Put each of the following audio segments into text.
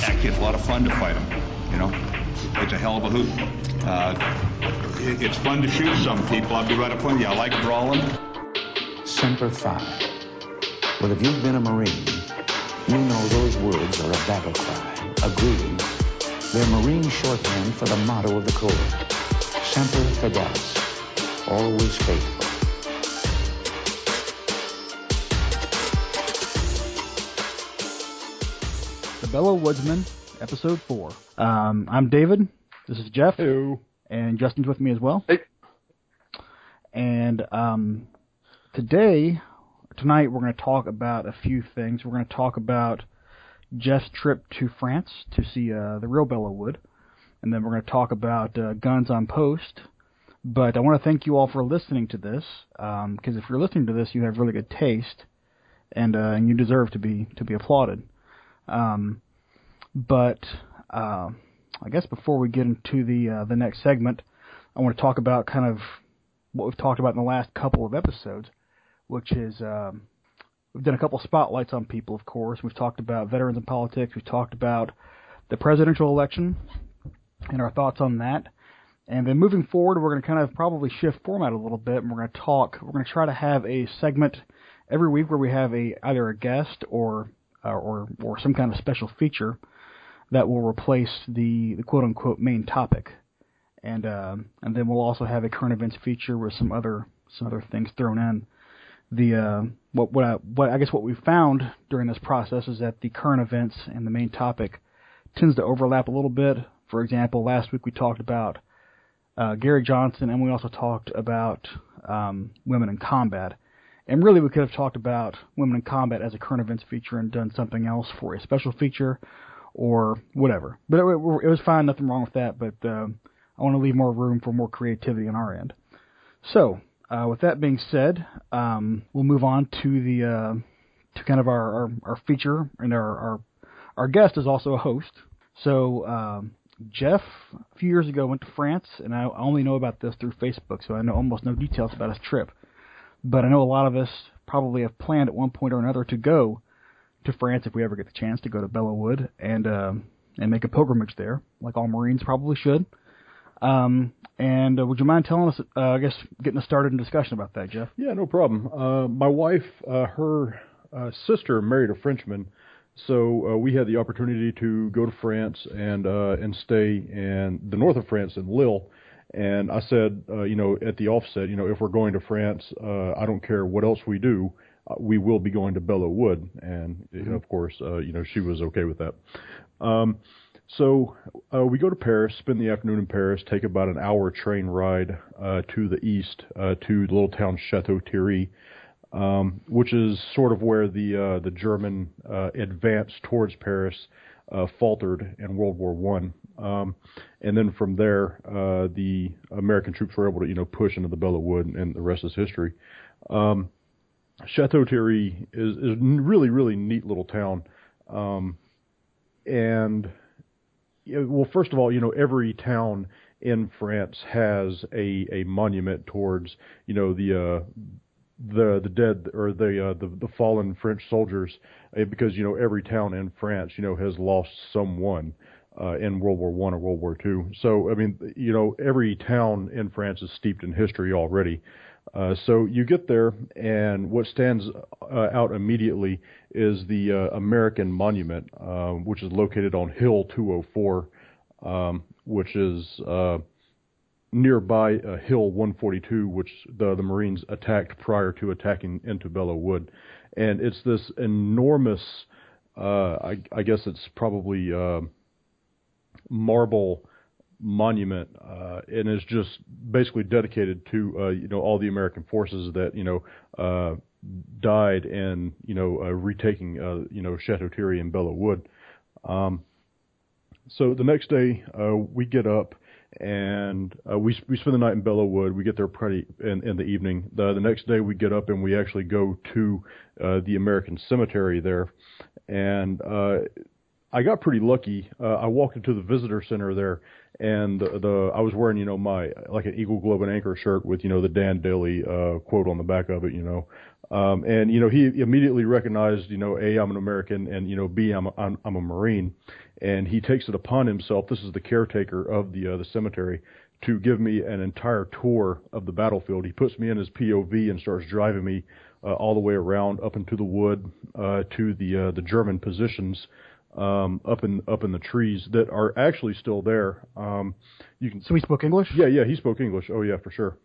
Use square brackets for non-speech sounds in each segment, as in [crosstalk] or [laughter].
That kid's a lot of fun to fight him. You know, it's a hell of a hoot. Uh, it, it's fun to shoot some people. I'll be right up with you. I like brawling. Semper Fi. Well, if you've been a Marine, you know those words are a battle cry, a greeting. They're Marine shorthand for the motto of the Corps. Semper Fidelis. Always faithful. The Belleau Woodsman, Episode 4. Um, I'm David. This is Jeff. Hello. And Justin's with me as well. Hey. And um, today, tonight, we're going to talk about a few things. We're going to talk about Jeff's trip to France to see uh, the real Belleau Wood. And then we're going to talk about uh, Guns on Post. But I want to thank you all for listening to this, because um, if you're listening to this, you have really good taste, and uh, and you deserve to be to be applauded. Um, but uh, I guess before we get into the uh, the next segment, I want to talk about kind of what we've talked about in the last couple of episodes, which is um, we've done a couple spotlights on people. Of course, we've talked about veterans in politics. We've talked about the presidential election and our thoughts on that. And then moving forward, we're going to kind of probably shift format a little bit, and we're going to talk. We're going to try to have a segment every week where we have a either a guest or uh, or or some kind of special feature that will replace the, the quote unquote main topic, and uh, and then we'll also have a current events feature with some other some other things thrown in. The uh, what what I, what I guess what we found during this process is that the current events and the main topic tends to overlap a little bit. For example, last week we talked about uh, Gary Johnson, and we also talked about um, women in combat. And really, we could have talked about women in combat as a current events feature and done something else for a special feature or whatever. But it, it was fine, nothing wrong with that. But uh, I want to leave more room for more creativity on our end. So, uh, with that being said, um, we'll move on to the uh, to kind of our, our, our feature, and our, our our guest is also a host. So um, Jeff, a few years ago, went to France, and I only know about this through Facebook, so I know almost no details about his trip. But I know a lot of us probably have planned at one point or another to go to France if we ever get the chance to go to Belleau Wood and uh, and make a pilgrimage there, like all Marines probably should. Um, and uh, would you mind telling us, uh, I guess, getting us started in discussion about that, Jeff? Yeah, no problem. Uh, my wife, uh, her uh, sister married a Frenchman, so uh, we had the opportunity to go to France and uh, and stay in the north of France in Lille. And I said, uh, you know, at the offset, you know, if we're going to France, uh, I don't care what else we do, we will be going to Belleau Wood. And you know, of course, uh, you know, she was okay with that. Um, so uh, we go to Paris, spend the afternoon in Paris, take about an hour train ride uh, to the east uh, to the little town Chateau Thierry, um, which is sort of where the uh, the German uh, advance towards Paris uh, faltered in World War One. Um, and then from there, the American troops were able to you know push into the Belleau Wood, and the rest is history. Um, Chateau Thierry is is really really neat little town, um, and well, first of all, you know, every town in France has a a monument towards, you know, the uh, the the dead or the uh, the the fallen French soldiers, uh, because you know every town in France, you know, has lost someone. Uh, in World War One or World War Two, so I mean, you know, every town in France is steeped in history already. Uh, so you get there, and what stands uh, out immediately is the uh, American Monument, uh, which is located on Hill 204, um, which is uh, nearby Hill 142, which the, the Marines attacked prior to attacking into Belleau Wood. And it's this enormous, I, I, guess it's probably marble monument uh, and is just basically dedicated to uh, you know all the American forces that you know uh, died in you know uh, retaking uh, you know Chateau Thierry and Belleau Wood. Um, so the next day uh, we get up and we we spend the night in Belleau Wood. We get there pretty in, in the evening. The, the next day we get up and we actually go to the American cemetery there, and I got pretty lucky. Uh, I walked into the visitor center there, and the, the I was wearing you know my like an Eagle Globe and Anchor shirt with you know the Dan Daly uh, quote on the back of it, you know. Um, and you know he immediately recognized you know a I'm an American and you know b I'm a, I'm, I'm a Marine, and he takes it upon himself. This is the caretaker of the uh, the cemetery to give me an entire tour of the battlefield. He puts me in his POV and starts driving me uh, all the way around up into the wood uh, to the uh, the German positions um, up in up in the trees that are actually still there. Um, you can. So he spoke English. Yeah, yeah, he spoke English. Oh yeah, for sure.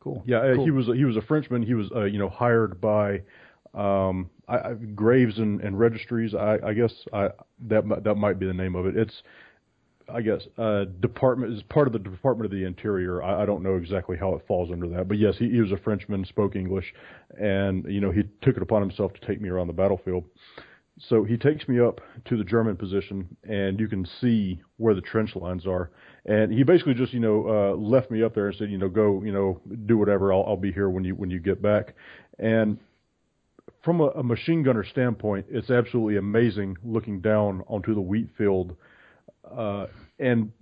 Cool. Yeah, uh, Cool. he was he was a Frenchman. He was uh, you know hired by um, I, I, Graves and, and Registries. I, I guess I, that that might be the name of it. It's I guess uh, department is part of the Department of the Interior. I, I don't know exactly how it falls under that, but yes, he, he was a Frenchman, spoke English, and you know he took it upon himself to take me around the battlefield. So he takes me up to the German position, and you can see where the trench lines are. And he basically just, you know, uh, left me up there and said, you know, go, you know, do whatever. I'll, I'll be here when you when you get back. And from a, a machine gunner standpoint, it's absolutely amazing looking down onto the wheat field uh, and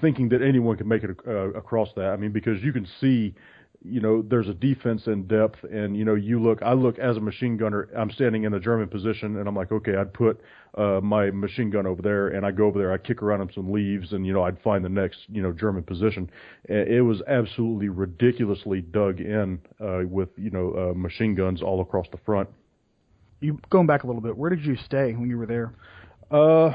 thinking that anyone can make it uh, across that. I mean, because you can see, you know, there's a defense in depth, and you know, you look. I look as a machine gunner. I'm standing in a German position, and I'm like, okay, I'd put uh, my machine gun over there, and I go over there, I kick around on some leaves, and you know, I'd find the next, you know, German position. It was absolutely ridiculously dug in uh, with, you know, uh, machine guns all across the front. You going back a little bit. Where did you stay when you were there? Uh,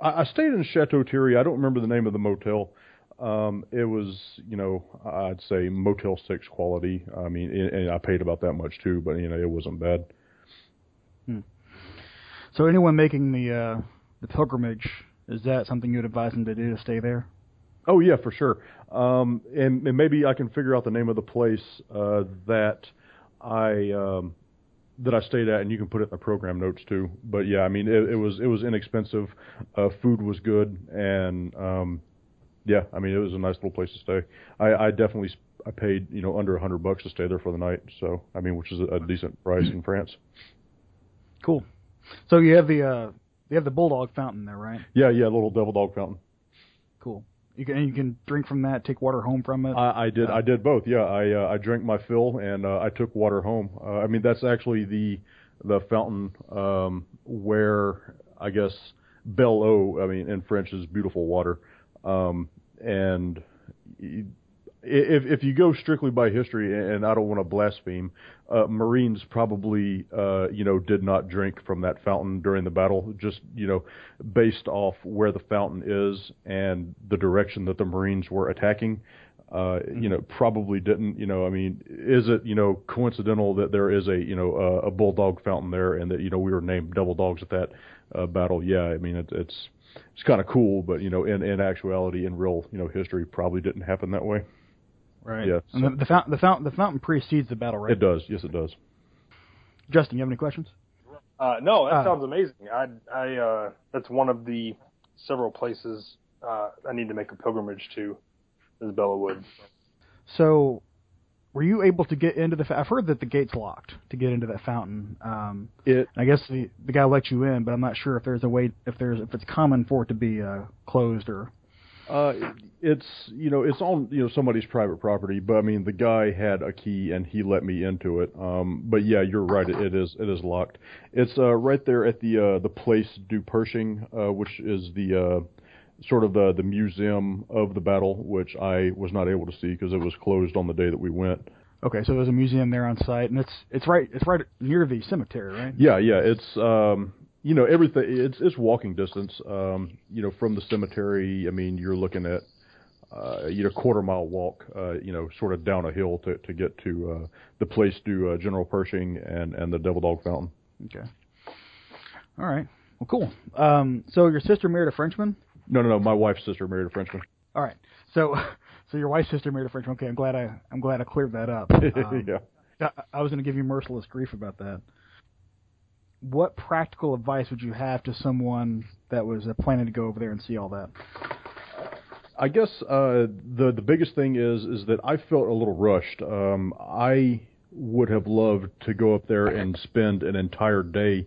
I, I stayed in Chateau Thierry. I don't remember the name of the motel. Um, it was, you know, I'd say Motel Six quality. I mean, and, and I paid about that much too, but you know, it wasn't bad. So anyone making the uh, the pilgrimage, is that something you'd advise them to do to stay there? Oh yeah, for sure. Um, and, and maybe I can figure out the name of the place uh, that I um, that I stayed at, and you can put it in the program notes too. But yeah, I mean, it, it was it was inexpensive. Uh, food was good, and um, yeah, I mean, it was a nice little place to stay. I, I definitely I paid you know under a hundred bucks to stay there for the night. So I mean, which is a, a decent price in France. Cool. So you have the uh, you have the bulldog fountain there, right? Yeah, yeah, little Devil Dog Fountain. Cool. You can and you can drink from that, take water home from it. I, I did. I did both. Yeah, I uh, I drank my fill and uh, I took water home. Uh, I mean, that's actually the the fountain um, where I guess Belle Eau. I mean, in French is beautiful water. Um, and if if you go strictly by history, and I don't want to blaspheme, uh, Marines probably uh, you know did not drink from that fountain during the battle, just you know based off where the fountain is and the direction that the Marines were attacking. Uh, you know, probably didn't. You know, I mean, is it you know coincidental that there is a you know uh, a bulldog fountain there, and that you know we were named devil dogs at that uh, battle? Yeah, I mean it, it's it's kind of cool, but you know, in in actuality, in real you know history, probably didn't happen that way. right. yeah, And the, the fountain the fountain the fountain precedes the battle, right? It does, yes, it does. Justin, you have any questions? Uh, no, that Uh, sounds amazing. I, I, uh, that's one of the several places uh, I need to make a pilgrimage to. Is Belleau Wood. So, were you able to get into the? fa- I've heard that the gate's locked to get into that fountain. Um, It I guess the the guy let you in, but I'm not sure if there's a way if there's if it's common for it to be uh, closed or. Uh, it's you know it's on you know somebody's private property, but I mean the guy had a key and he let me into it. Um, but yeah, you're right. It, it is it is locked. It's uh, right there at the uh, the place du Pershing, uh, which is the uh, sort of the the museum of the battle, which I was not able to see because it was closed on the day that we went. Okay, so there's a museum there on site, and it's it's right it's right near the cemetery, right? Yeah, yeah, it's um, you know everything. It's it's walking distance. Um, you know from the cemetery. I mean, you're looking at uh, you know quarter mile walk. Uh, you know, sort of down a hill to to get to uh, the place to uh, General Pershing and and the Devil Dog Fountain. Okay. All right. Well, cool. Um, so your sister married a Frenchman. No, no, no. My wife's sister married a Frenchman. All right. So [laughs] so your wife's sister married a Frenchman. Okay, I'm glad I I'm glad I cleared that up. [laughs] Um, yeah. I, I was going to give you merciless grief about that. What practical advice would you have to someone that was uh, planning to go over there and see all that? I guess uh, the the biggest thing is is that I felt a little rushed. Um, I would have loved to go up there and spend an entire day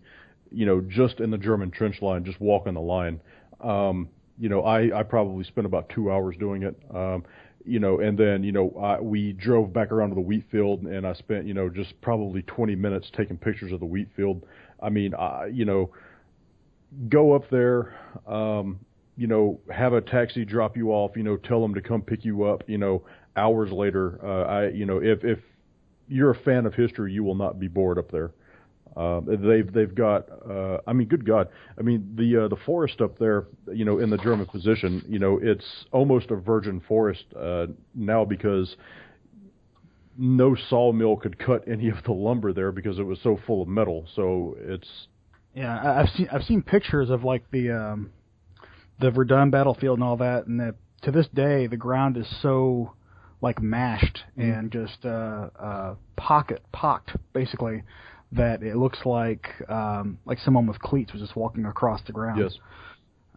you know, just in the German trench line, just walking the line. Um, you know, I, I probably spent about two hours doing it. Um, you know, and then you know I, we drove back around to the wheat field, and I spent you know just probably 20 minutes taking pictures of the wheat field. I mean, I, you know, go up there, um, you know, have a taxi drop you off, you know, tell them to come pick you up, you know, hours later. Uh, I, you know, if if you're a fan of history, you will not be bored up there. Uh, they've they've got. Uh, I mean, good God! I mean, the uh, the forest up there, you know, in the German position, you know, it's almost a virgin forest uh, now because no sawmill could cut any of the lumber there because it was so full of metal. So it's Yeah, I've seen I've seen pictures of like the um, the Verdun battlefield and all that, and that to this day the ground is so like mashed and just uh, uh, pocket pocked basically that it looks like um, like someone with cleats was just walking across the ground. yes.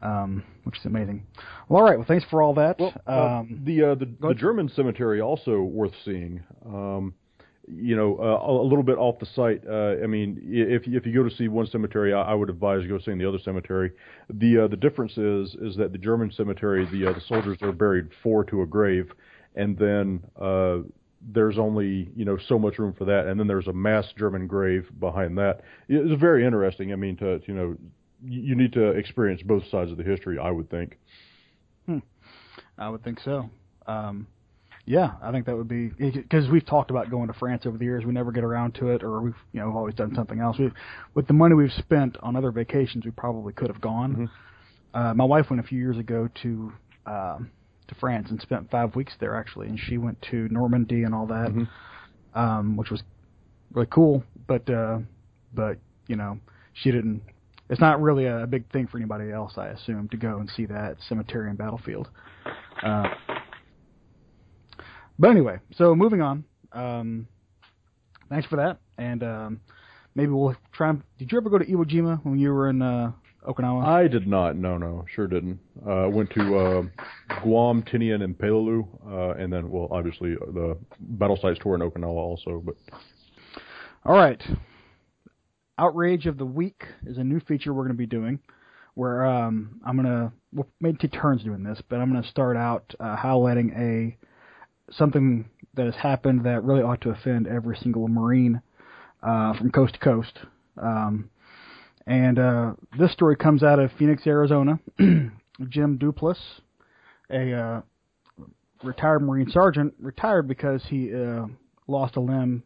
um, which is amazing. Well, all right. Well, thanks for all that. Well, uh, um, the uh, the, the. German cemetery also worth seeing. Um, you know, uh, a little bit off the site. Uh, I mean, if you- if you go to see one cemetery, I, I would advise you go seeing the other cemetery. The uh, the difference is is that the German cemetery, the uh, the soldiers are buried four to a grave, and then uh, there's only you know so much room for that, and then there's a mass German grave behind that. It's very interesting. I mean, to you know, you need to experience both sides of the history. I would think. I would think so. Um, yeah, I think that would be because we've talked about going to France over the years. We never get around to it, or we've you know we've always done something else. We've, with the money we've spent on other vacations, we probably could have gone. Uh, my wife went a few years ago to um, to France and spent five weeks there actually, and she went to Normandy and all that, um, which was really cool. But uh, but you know she didn't. It's not really a big thing for anybody else, I assume, to go and see that cemetery and battlefield. Uh, but anyway, so moving on. Um, thanks for that, and um, maybe we'll try. And, did you ever go to Iwo Jima when you were in uh, Okinawa? I did not. No, no, sure didn't. Uh, went to uh, Guam, Tinian, and Peleliu, uh, and then, well, obviously uh, the battle sites tour in Okinawa also. But All right. Outrage of the week is a new feature we're going to be doing, where um, I'm going to we'll maybe take turns doing this, but I'm going to start out uh, highlighting a something that has happened that really ought to offend every single Marine uh, from coast to coast. Um, and uh, this story comes out of Phoenix, Arizona. [clears throat] Jim Duplass, a uh, retired Marine sergeant, retired because he uh, lost a limb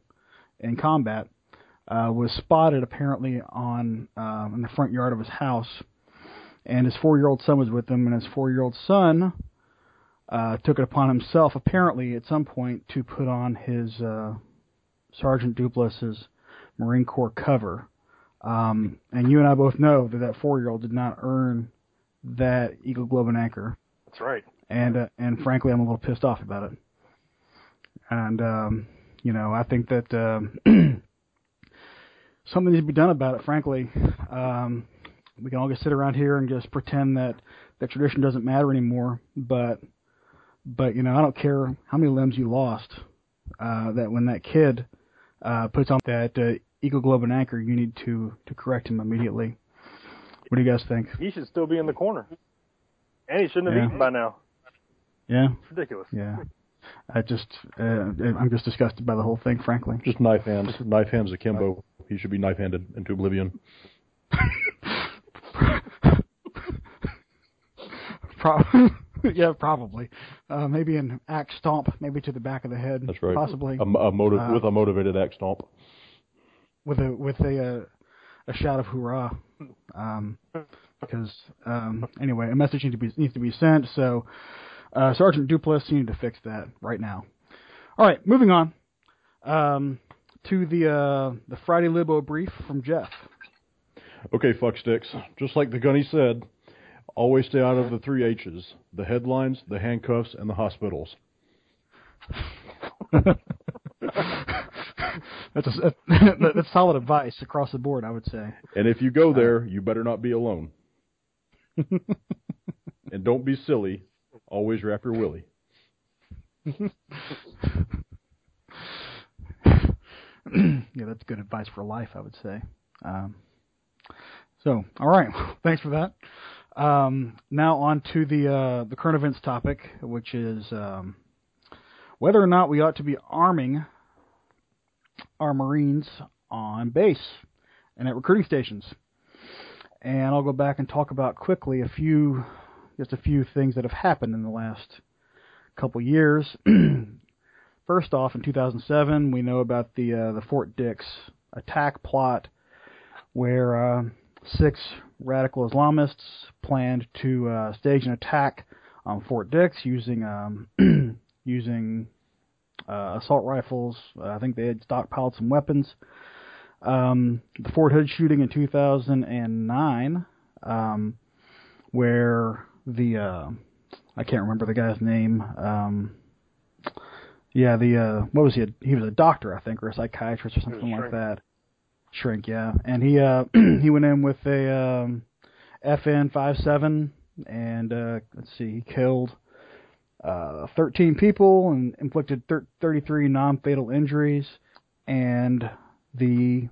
in combat, uh, was spotted apparently on um, in the front yard of his house, and his four-year-old son was with him, and his four-year-old son uh, took it upon himself, apparently at some point, to put on his uh, Sergeant Duplass's Marine Corps cover. Um, and you and I both know that that four-year-old did not earn that Eagle Globe and Anchor That's right. and uh, and frankly, I'm a little pissed off about it. And um, you know, I think that um [clears throat] something needs to be done about it. Frankly, um, we can all just sit around here and just pretend that that tradition doesn't matter anymore. But but you know, I don't care how many limbs you lost. Uh, that when that kid uh, puts on that uh, Eagle Globe and Anchor, you need to to correct him immediately. What do you guys think? He should still be in the corner. And he shouldn't have Yeah. eaten by now. Yeah, It's ridiculous. yeah. I just uh, I'm just disgusted by the whole thing, frankly. just knife hands, knife hands akimbo. He should be knife handed into oblivion. [laughs] Pro- [laughs] yeah, probably. Uh, maybe an axe stomp, maybe to the back of the head. That's right. Possibly A, a motive Uh, with a motivated axe stomp. With a with a uh, a shout of hoorah. Um, because um, anyway, a message needs to be needs to be sent. So, uh, Sergeant Duplass, you need to fix that right now. All right, moving on um, to the uh, the Friday Libo brief from Jeff. Okay, fucksticks. Just like the gunny said, always stay out of the three H's: the headlines, the handcuffs, and the hospitals. [laughs] [laughs] That's a, [laughs] that- that's solid advice across the board, I would say. And if you go there, you better not be alone. [laughs] and don't be silly. Always wrap your willy. yeah, that's good advice for life, I would say. Um, So, all right, thanks for that. Um, now on to the uh, the current events topic, which is um, whether or not we ought to be arming our Marines on base and at recruiting stations. And I'll go back and talk about quickly a few, just a few things that have happened in the last couple years. [clears throat] First off, in 2007, we know about the uh, the Fort Dix attack plot, where uh, six radical Islamists planned to uh, stage an attack on Fort Dix using um, [clears throat] using uh, assault rifles. Uh, I think they had stockpiled some weapons. Um, the Fort Hood shooting in 2009, um, where the uh, I can't remember the guy's name. Um, yeah, the uh, what was he? He was a doctor, I think, or a psychiatrist or something like that. Shrink, yeah. And he uh [clears throat] he went in with a um FN five seven and uh let's see, he killed uh 13 people and inflicted thir- 33 non-fatal injuries and the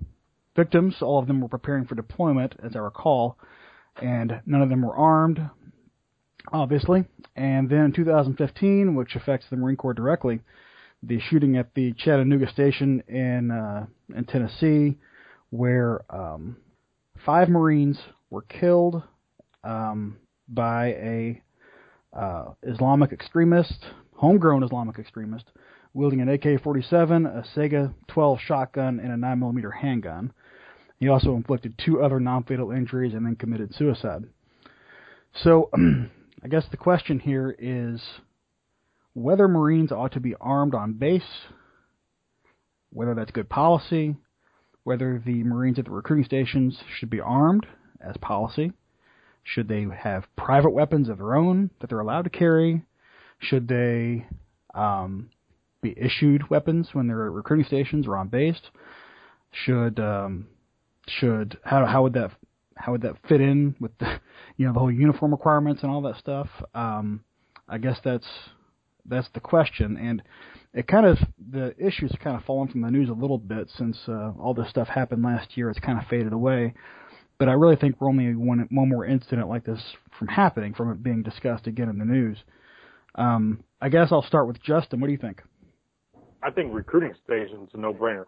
victims, all of them were preparing for deployment as I recall, and none of them were armed obviously. And then 2015, which affects the Marine Corps directly, the shooting at the Chattanooga station in uh, in Tennessee, where um, five Marines were killed um, by a uh, Islamic extremist, homegrown Islamic extremist, wielding an AK-47, a Saiga 12 shotgun, and a 9mm handgun. He also inflicted two other non-fatal injuries and then committed suicide. So, [clears throat] I guess the question here is whether Marines ought to be armed on base, whether that's good policy, whether the Marines at the recruiting stations should be armed as policy, should they have private weapons of their own that they're allowed to carry, should they um, be issued weapons when they're at recruiting stations or on base, should um, should how how would that how would that fit in with the [laughs] you know the whole uniform requirements and all that stuff? Um, I guess that's that's the question, and it kind of the issues kind of fallen from the news a little bit since uh, all this stuff happened last year. It's kind of faded away, but I really think we're only one one more incident like this from happening, from it being discussed again in the news. Um, I guess I'll start with Justin. What do you think? I think recruiting stations a no-brainer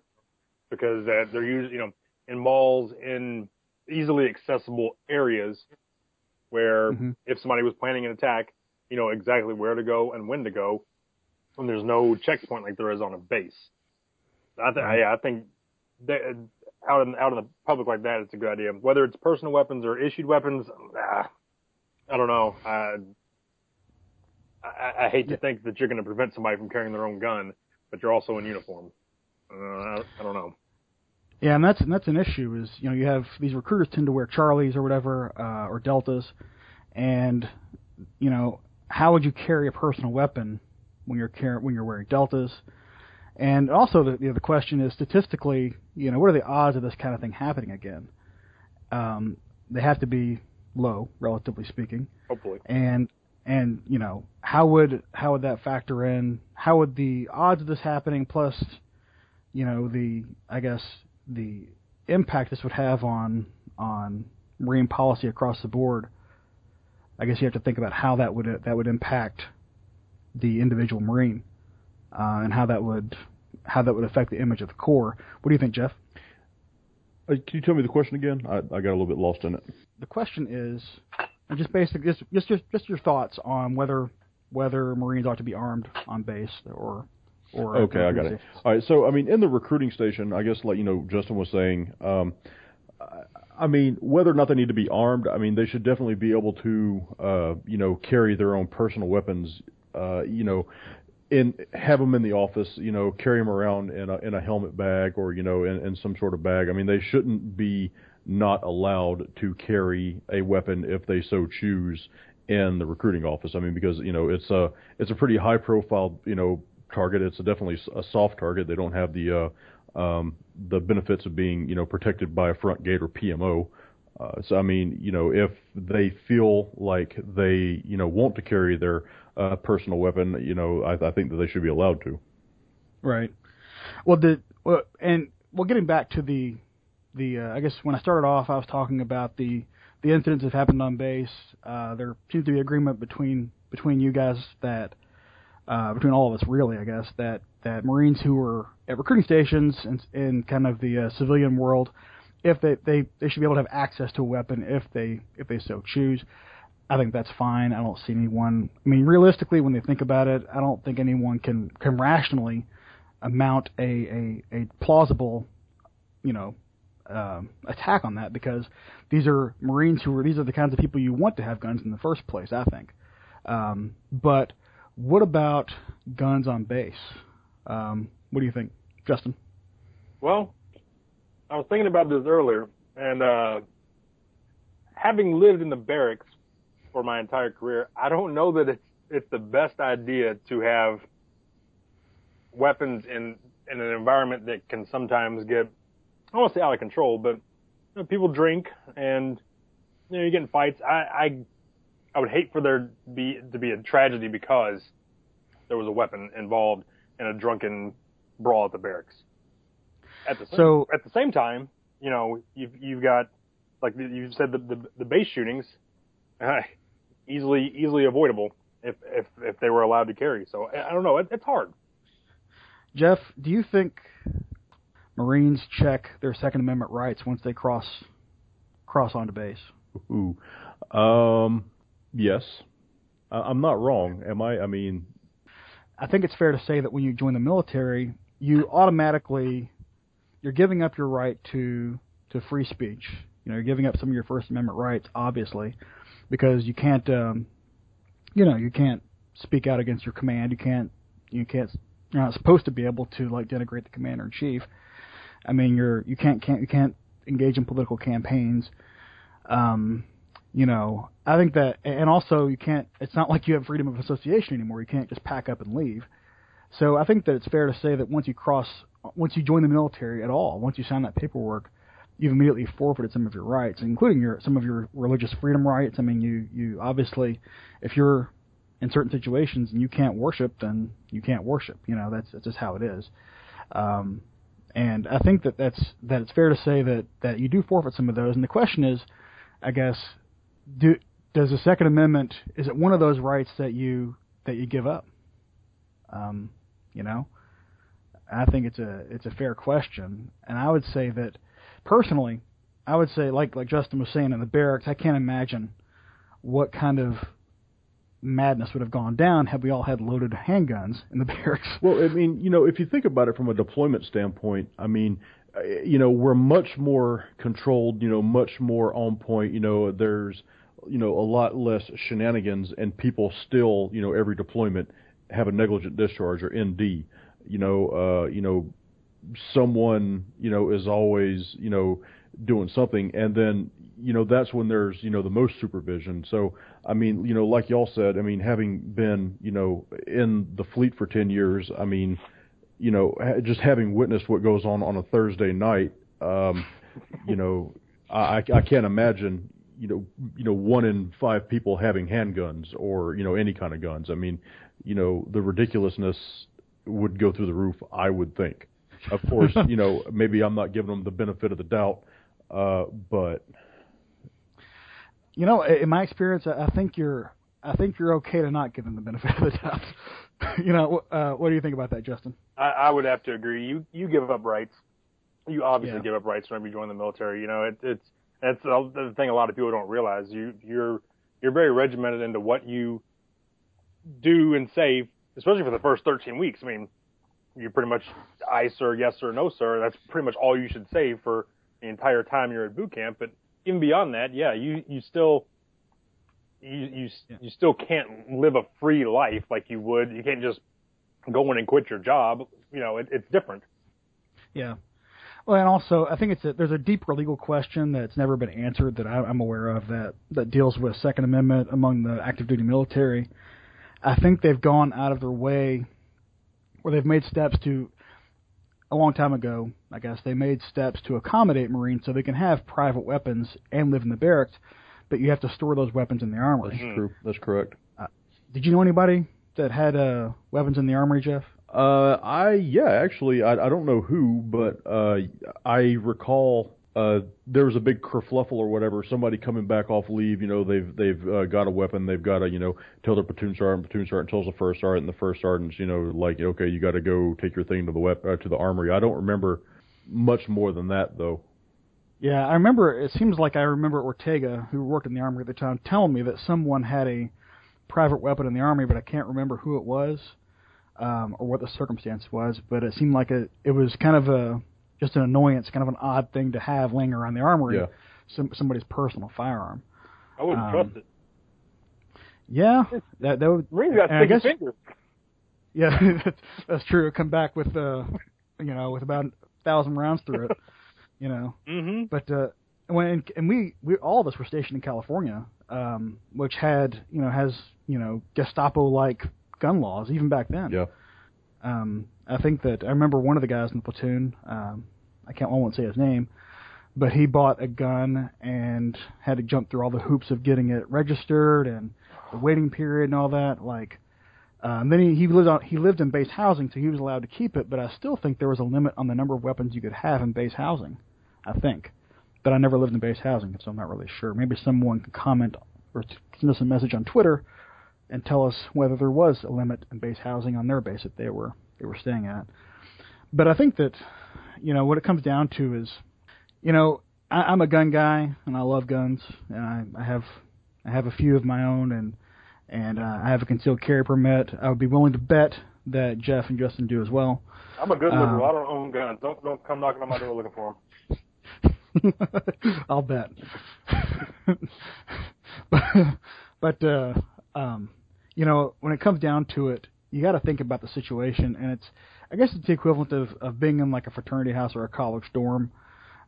because uh, they're usually, you know, in malls, in easily accessible areas where Mm-hmm. if somebody was planning an attack, you know exactly where to go and when to go, and there's no checkpoint like there is on a base. I think, yeah, I think that, out in out in the public like that, it's a good idea. Whether it's personal weapons or issued weapons, ah, I don't know. I I, I hate to think that you're going to prevent somebody from carrying their own gun, but you're also in uniform. Uh, I, I don't know. Yeah, and that's and that's an issue. Is you know you have these recruiters tend to wear Charlies or whatever uh, or Deltas, and you know how would you carry a personal weapon when you're car- when you're wearing Deltas? And also the you know, the question is statistically, you know, what are the odds of this kind of thing happening again? Um, they have to be low, relatively speaking. Hopefully. and and you know how would how would that factor in how would the odds of this happening plus you know the i guess the impact this would have on on marine policy across the board i guess you have to think about how that would that would impact the individual marine uh, and how that would how that would affect the image of the corps what do you think jeff Uh, can you tell me the question again? I, I got a little bit lost in it. the question is just basic just just just, just your thoughts on whether whether Marines ought to be armed on base or or Okay, I got it. All right, so I mean, in the recruiting station, I guess like you know Justin was saying, um, I- I mean, whether or not they need to be armed, I mean, they should definitely be able to, uh, you know, carry their own personal weapons, uh, you know, in have them in the office, you know, carry them around in a in a helmet bag or you know in, in some sort of bag. I mean, they shouldn't be not allowed to carry a weapon if they so choose in the recruiting office. I mean, because you know it's a it's a pretty high profile you know target. It's a definitely a soft target. They don't have the uh, um, the benefits of being you know protected by a front gate or PMO. Uh, so I mean, you know, if they feel like they you know want to carry their uh, personal weapon, you know, I, I think that they should be allowed to. Right. Well, the well, and well, getting back to the the uh, I guess when I started off, I was talking about the the incidents that happened on base. Uh, there seems to be agreement between between you guys that uh, between all of us, really, I guess that that Marines who were at recruiting stations and in kind of the uh, civilian world, if they, they they should be able to have access to a weapon if they if they so choose. I think that's fine. I don't see anyone. I mean, realistically, when they think about it, I don't think anyone can can rationally mount a a, a plausible, you know, um, attack on that because these are Marines who are these are the kinds of people you want to have guns in the first place. I think. Um, but what about guns on base? Um, what do you think, Justin? Well, I was thinking about this earlier, and uh, having lived in the barracks for my entire career, I don't know that it's it's the best idea to have weapons in in an environment that can sometimes get I don't want to say out of control, but you know, people drink and you know you get in fights. I, I I would hate for there be to be a tragedy because there was a weapon involved in a drunken brawl at the barracks. At the same, So- at the same time, you know you've you've got like you said the the, the base shootings uh, [laughs] easily easily avoidable if if if they were allowed to carry. So I I don't know. It, it's hard. Jeff, do you think Marines check their Second Amendment rights once they cross cross onto base? Ooh. Um, yes. I, I'm not wrong, am I? I mean, I think it's fair to say that when you join the military, you automatically you're giving up your right to to free speech. You know, you're giving up some of your First Amendment rights, obviously, because you can't, um, you know, you can't speak out against your command. You can't, you can't, you're not supposed to be able to like denigrate the commander in chief. I mean, you're you can't can't you can't engage in political campaigns. Um, you know, I think that, and also you can't. It's not like you have freedom of association anymore. You can't just pack up and leave. So I think that it's fair to say that once you cross, once you join the military at all, once you sign that paperwork, you've immediately forfeited some of your rights, including your some of your religious freedom rights. I mean, you you obviously, if you're in certain situations and you can't worship, then you can't worship. You know, that's that's just how it is. Um, and I think that that's that it's fair to say that that you do forfeit some of those. And the question is, I guess, do does the Second Amendment is it one of those rights that you that you give up? Um, you know, I think it's a it's a fair question, and I would say that personally, I would say like like Justin was saying in the barracks, I can't imagine what kind of madness would have gone down had we all had loaded handguns in the [laughs] barracks. Well, I mean, you know, if you think about it from a deployment standpoint, I mean, uh, you know, we're much more controlled, you know, much more on point. You know, there's, you know, a lot less shenanigans, and people still, you know, every deployment have a negligent discharge or ND. You know, uh, you know, someone, you know, is always, you know, doing something, and then, you know, that's when there's, you know, the most supervision. So, I mean, you know, like y'all said, I mean, having been, you know, in the fleet for 10 years, I mean, you know, just having witnessed what goes on on a Thursday night, um, you know, I, I can't imagine, you know, you know, one in five people having handguns or, you know, any kind of guns. I mean, you know, the ridiculousness would go through the roof, I would think. Of course, [laughs] you know, maybe I'm not giving them the benefit of the doubt, uh, but You know, in my experience, I I think you're I think you're okay to not give them the benefit of the doubt. [laughs] you know, uh, what do you think about that, Justin? I, I would have to agree. You you give up rights. You obviously Yeah. give up rights whenever you join the military. You know, it, it's that's the the thing a lot of people don't realize. You you're you're very regimented into what you do and say, especially for the first 13 weeks. I mean, you're pretty much aye sir, yes sir, no sir. That's pretty much all you should say for the entire time you're at boot camp. But even beyond that, yeah, you you still you you you still can't live a free life like you would. You can't just go in and quit your job. You know, it, it's different. Yeah. Well, and also, I think it's a, there's a deeper legal question that's never been answered that I, I'm aware of that that deals with Second Amendment among the active duty military. I think they've gone out of their way, or they've made steps to. A long time ago, I guess they made steps to accommodate Marines so they can have private weapons and live in the barracks, but you have to store those weapons in the armory. that's true. That's correct. Did you know anybody that had uh, weapons in the armory, Jeff? Uh, I yeah, actually, I I don't know who, but uh, I recall uh, there was a big kerfluffle or whatever. Somebody coming back off leave, you know, they've they've uh, got a weapon. They've got to, you know, tell their platoon sergeant. Platoon sergeant tells the first sergeant, and the first sergeant's, you know, like, okay, you got to go take your thing to the wep- uh, to the armory. I don't remember much more than that though. Yeah, I remember. It seems like I remember Ortega, who worked in the armory at the time, telling me that someone had a private weapon in the army, but I can't remember who it was um, or what the circumstance was. But it seemed like a, it was kind of a just an annoyance, kind of an odd thing to have laying around the armory. Yeah. Some, somebody's personal firearm. I wouldn't Um, trust it. Yeah, that that would. Marines got and sticky guess fingers. [laughs] yeah, [laughs] that's, that's true. It'd come back with uh, you know, with about a thousand rounds through it. [laughs] You know. Mm-hmm. But uh, when and we we all of us were stationed in California, um, which had you know has you know Gestapo like gun laws even back then. Yeah. Um, I think that I remember one of the guys in the platoon. Um, I can't I won't say his name, but he bought a gun and had to jump through all the hoops of getting it registered and the waiting period and all that. Like, um, then he he lived on he lived in base housing, so he was allowed to keep it. But I still think there was a limit on the number of weapons you could have in base housing. I think, but I never lived in base housing, so I'm not really sure. Maybe someone can comment or send us a message on Twitter and tell us whether there was a limit in base housing on their base that they were they were staying at. But I think that you know what it comes down to is, you know, I, I'm a gun guy and I love guns and I, I have I have a few of my own and and uh, I have a concealed carry permit. I would be willing to bet that Jeff and Justin do as well. I'm a good Um, liberal. I don't own guns. Don't don't come knocking on my door looking for them. [laughs] I'll bet. [laughs] but but uh, um, you know, when it comes down to it, you got to think about the situation, and it's I guess it's the equivalent of of being in like a fraternity house or a college dorm.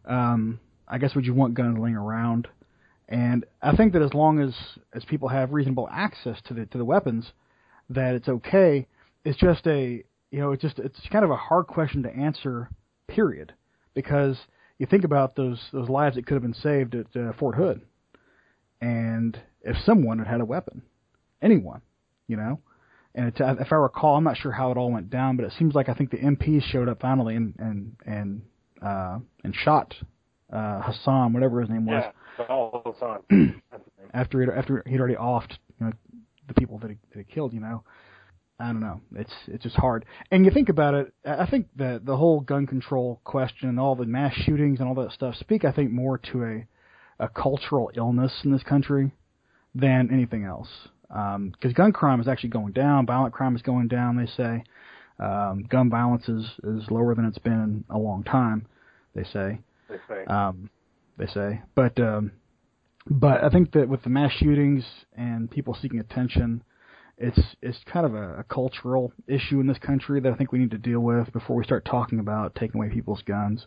Um, I guess would you want guns laying around? And I think that as long as as people have reasonable access to the to the weapons, that it's okay. It's just a you know it's just it's kind of a hard question to answer. Period, because you think about those those lives that could have been saved at uh, Fort Hood, and if someone had had a weapon, anyone, you know, and it's, if I recall, I'm not sure how it all went down, but it seems like I think the MPs showed up finally and and and uh, and shot uh, Hassan, whatever his name was, Yeah, all the [clears throat] time. That's the thing. after he'd, after he'd already offed you know the people that he, that he killed. You know, I don't know. It's it's just hard. And you think about it, I I think that the whole gun control question, and all the mass shootings and all that stuff, speak I think more to a a cultural illness in this country than anything else. Because gun crime is actually going down, violent crime is going down. They say um, gun violence is is lower than it's been in a long time. They say They say. um, they say. But um, but I think that with the mass shootings and people seeking attention, it's it's kind of a, a cultural issue in this country that I think we need to deal with before we start talking about taking away people's guns.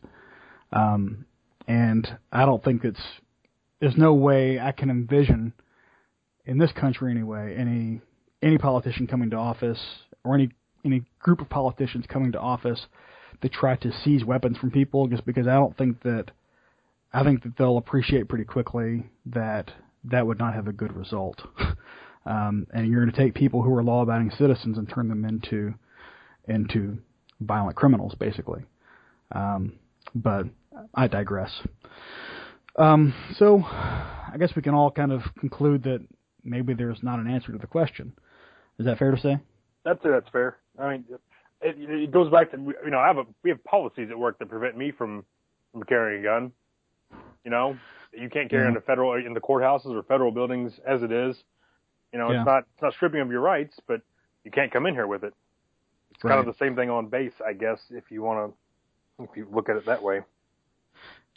Um, and I don't think it's there's no way I can envision in this country anyway any any politician coming to office or any any group of politicians coming to office to try to seize weapons from people just because I don't think that I think that they'll appreciate pretty quickly that that would not have a good result. [laughs] um, and you're going to take people who are law-abiding citizens and turn them into into violent criminals, basically. Um, but I digress. Um, so I guess we can all kind of conclude that maybe there's not an answer to the question. Is that fair to say? That's that's fair. I mean, it, it goes back to you know I have a we have policies at work that prevent me from from carrying a gun. You know, you can't carry Yeah. in the federal in the courthouses or federal buildings as it is. You know, Yeah. it's not it's not stripping of your rights, but you can't come in here with it. It's kind of the same thing on base, I guess, if you want to if you look at it that way.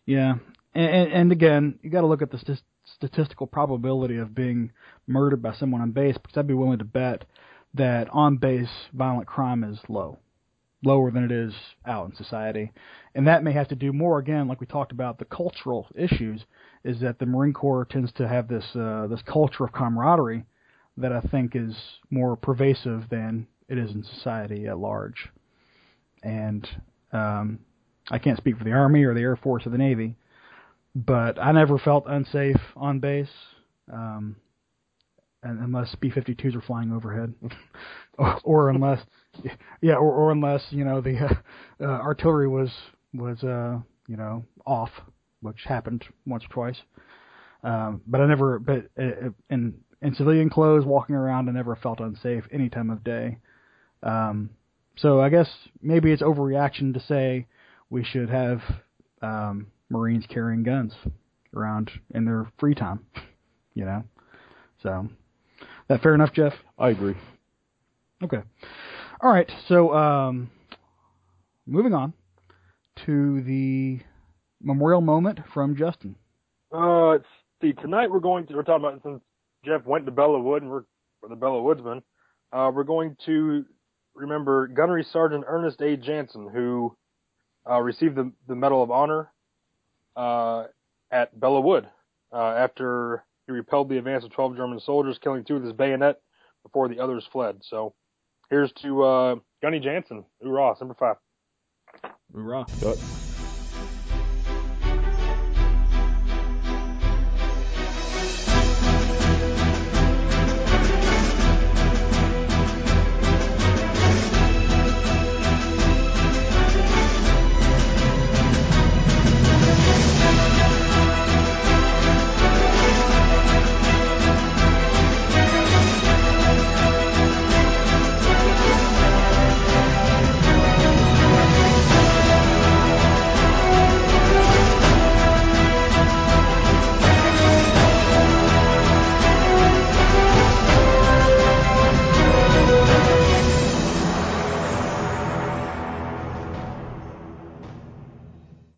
Yeah, and, and, and again, you got to look at the st- statistical probability of being murdered by someone on base, because I'd be willing to bet that on base violent crime is low, lower than it is out in society, and that may have to do more again, like we talked about the cultural issues, is that the Marine Corps tends to have this uh, this culture of camaraderie that I think is more pervasive than it is in society at large, and um, I can't speak for the Army or the Air Force or the Navy, but I never felt unsafe on base, um, and unless B-52s were flying overhead, [laughs] or, or unless, yeah, or, or unless you know the uh, [laughs] uh, artillery was was uh, you know off which happened once or twice. Um, but I never, but uh, in in civilian clothes, walking around, I never felt unsafe any time of day. Um, so I guess maybe it's overreaction to say we should have um, Marines carrying guns around in their free time. You know, so that fair enough, Jeff? I agree. Okay. All right. So um, moving on to the memorial moment from Justin. Uh, let's see. Tonight we're going to we're talking about since Jeff went to Belleau Wood and we're, we're the Belleau Woodsman. Uh, we're going to remember Gunnery Sergeant Ernest A. Janson, who uh, received the the Medal of Honor at Belleau Wood uh, after he repelled the advance of 12 German soldiers, killing two with his bayonet before the others fled. So here's to uh, Gunny Janson. Hoorah, number five. Hoorah. Cut.